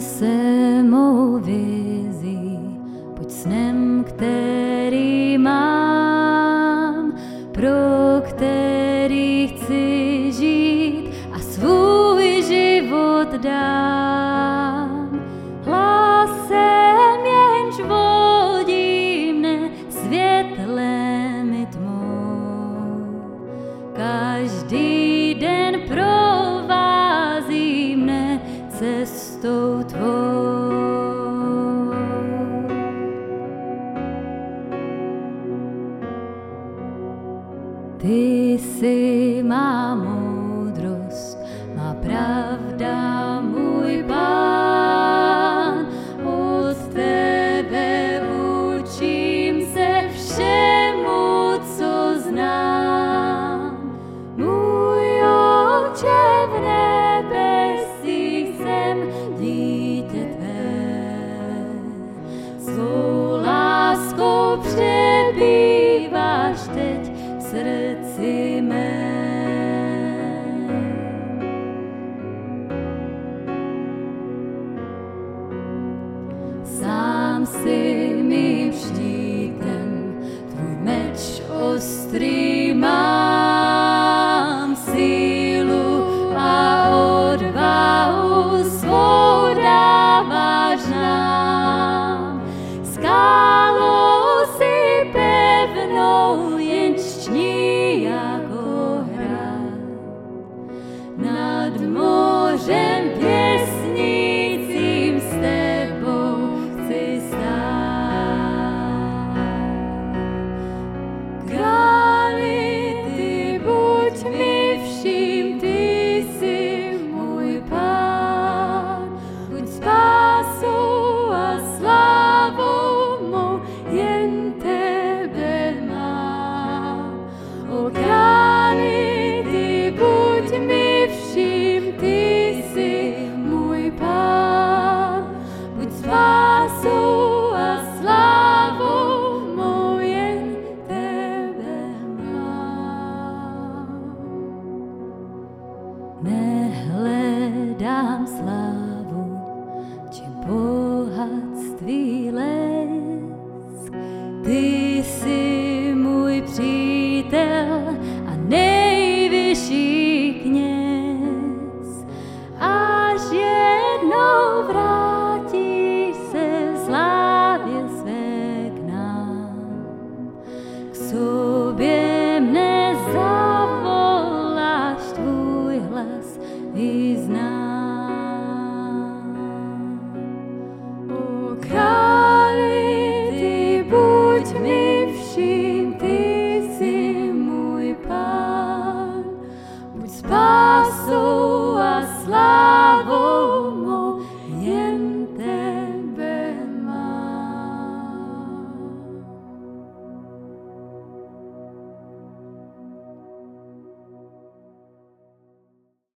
Se mou vizí, buď snem, který mám, pro který chci žít a svůj život dám. Hlasem jenž vodí mne světlem i tmou. Každý Ty jsi má moudrost, má pravda, Sám si mým štítem, tvůj meč ostrý mám sílu a odvahu svou dáváš nám. Skálou si pevnou, jen ční jako hrad nad mořem Nehledám slávu, či bohatství len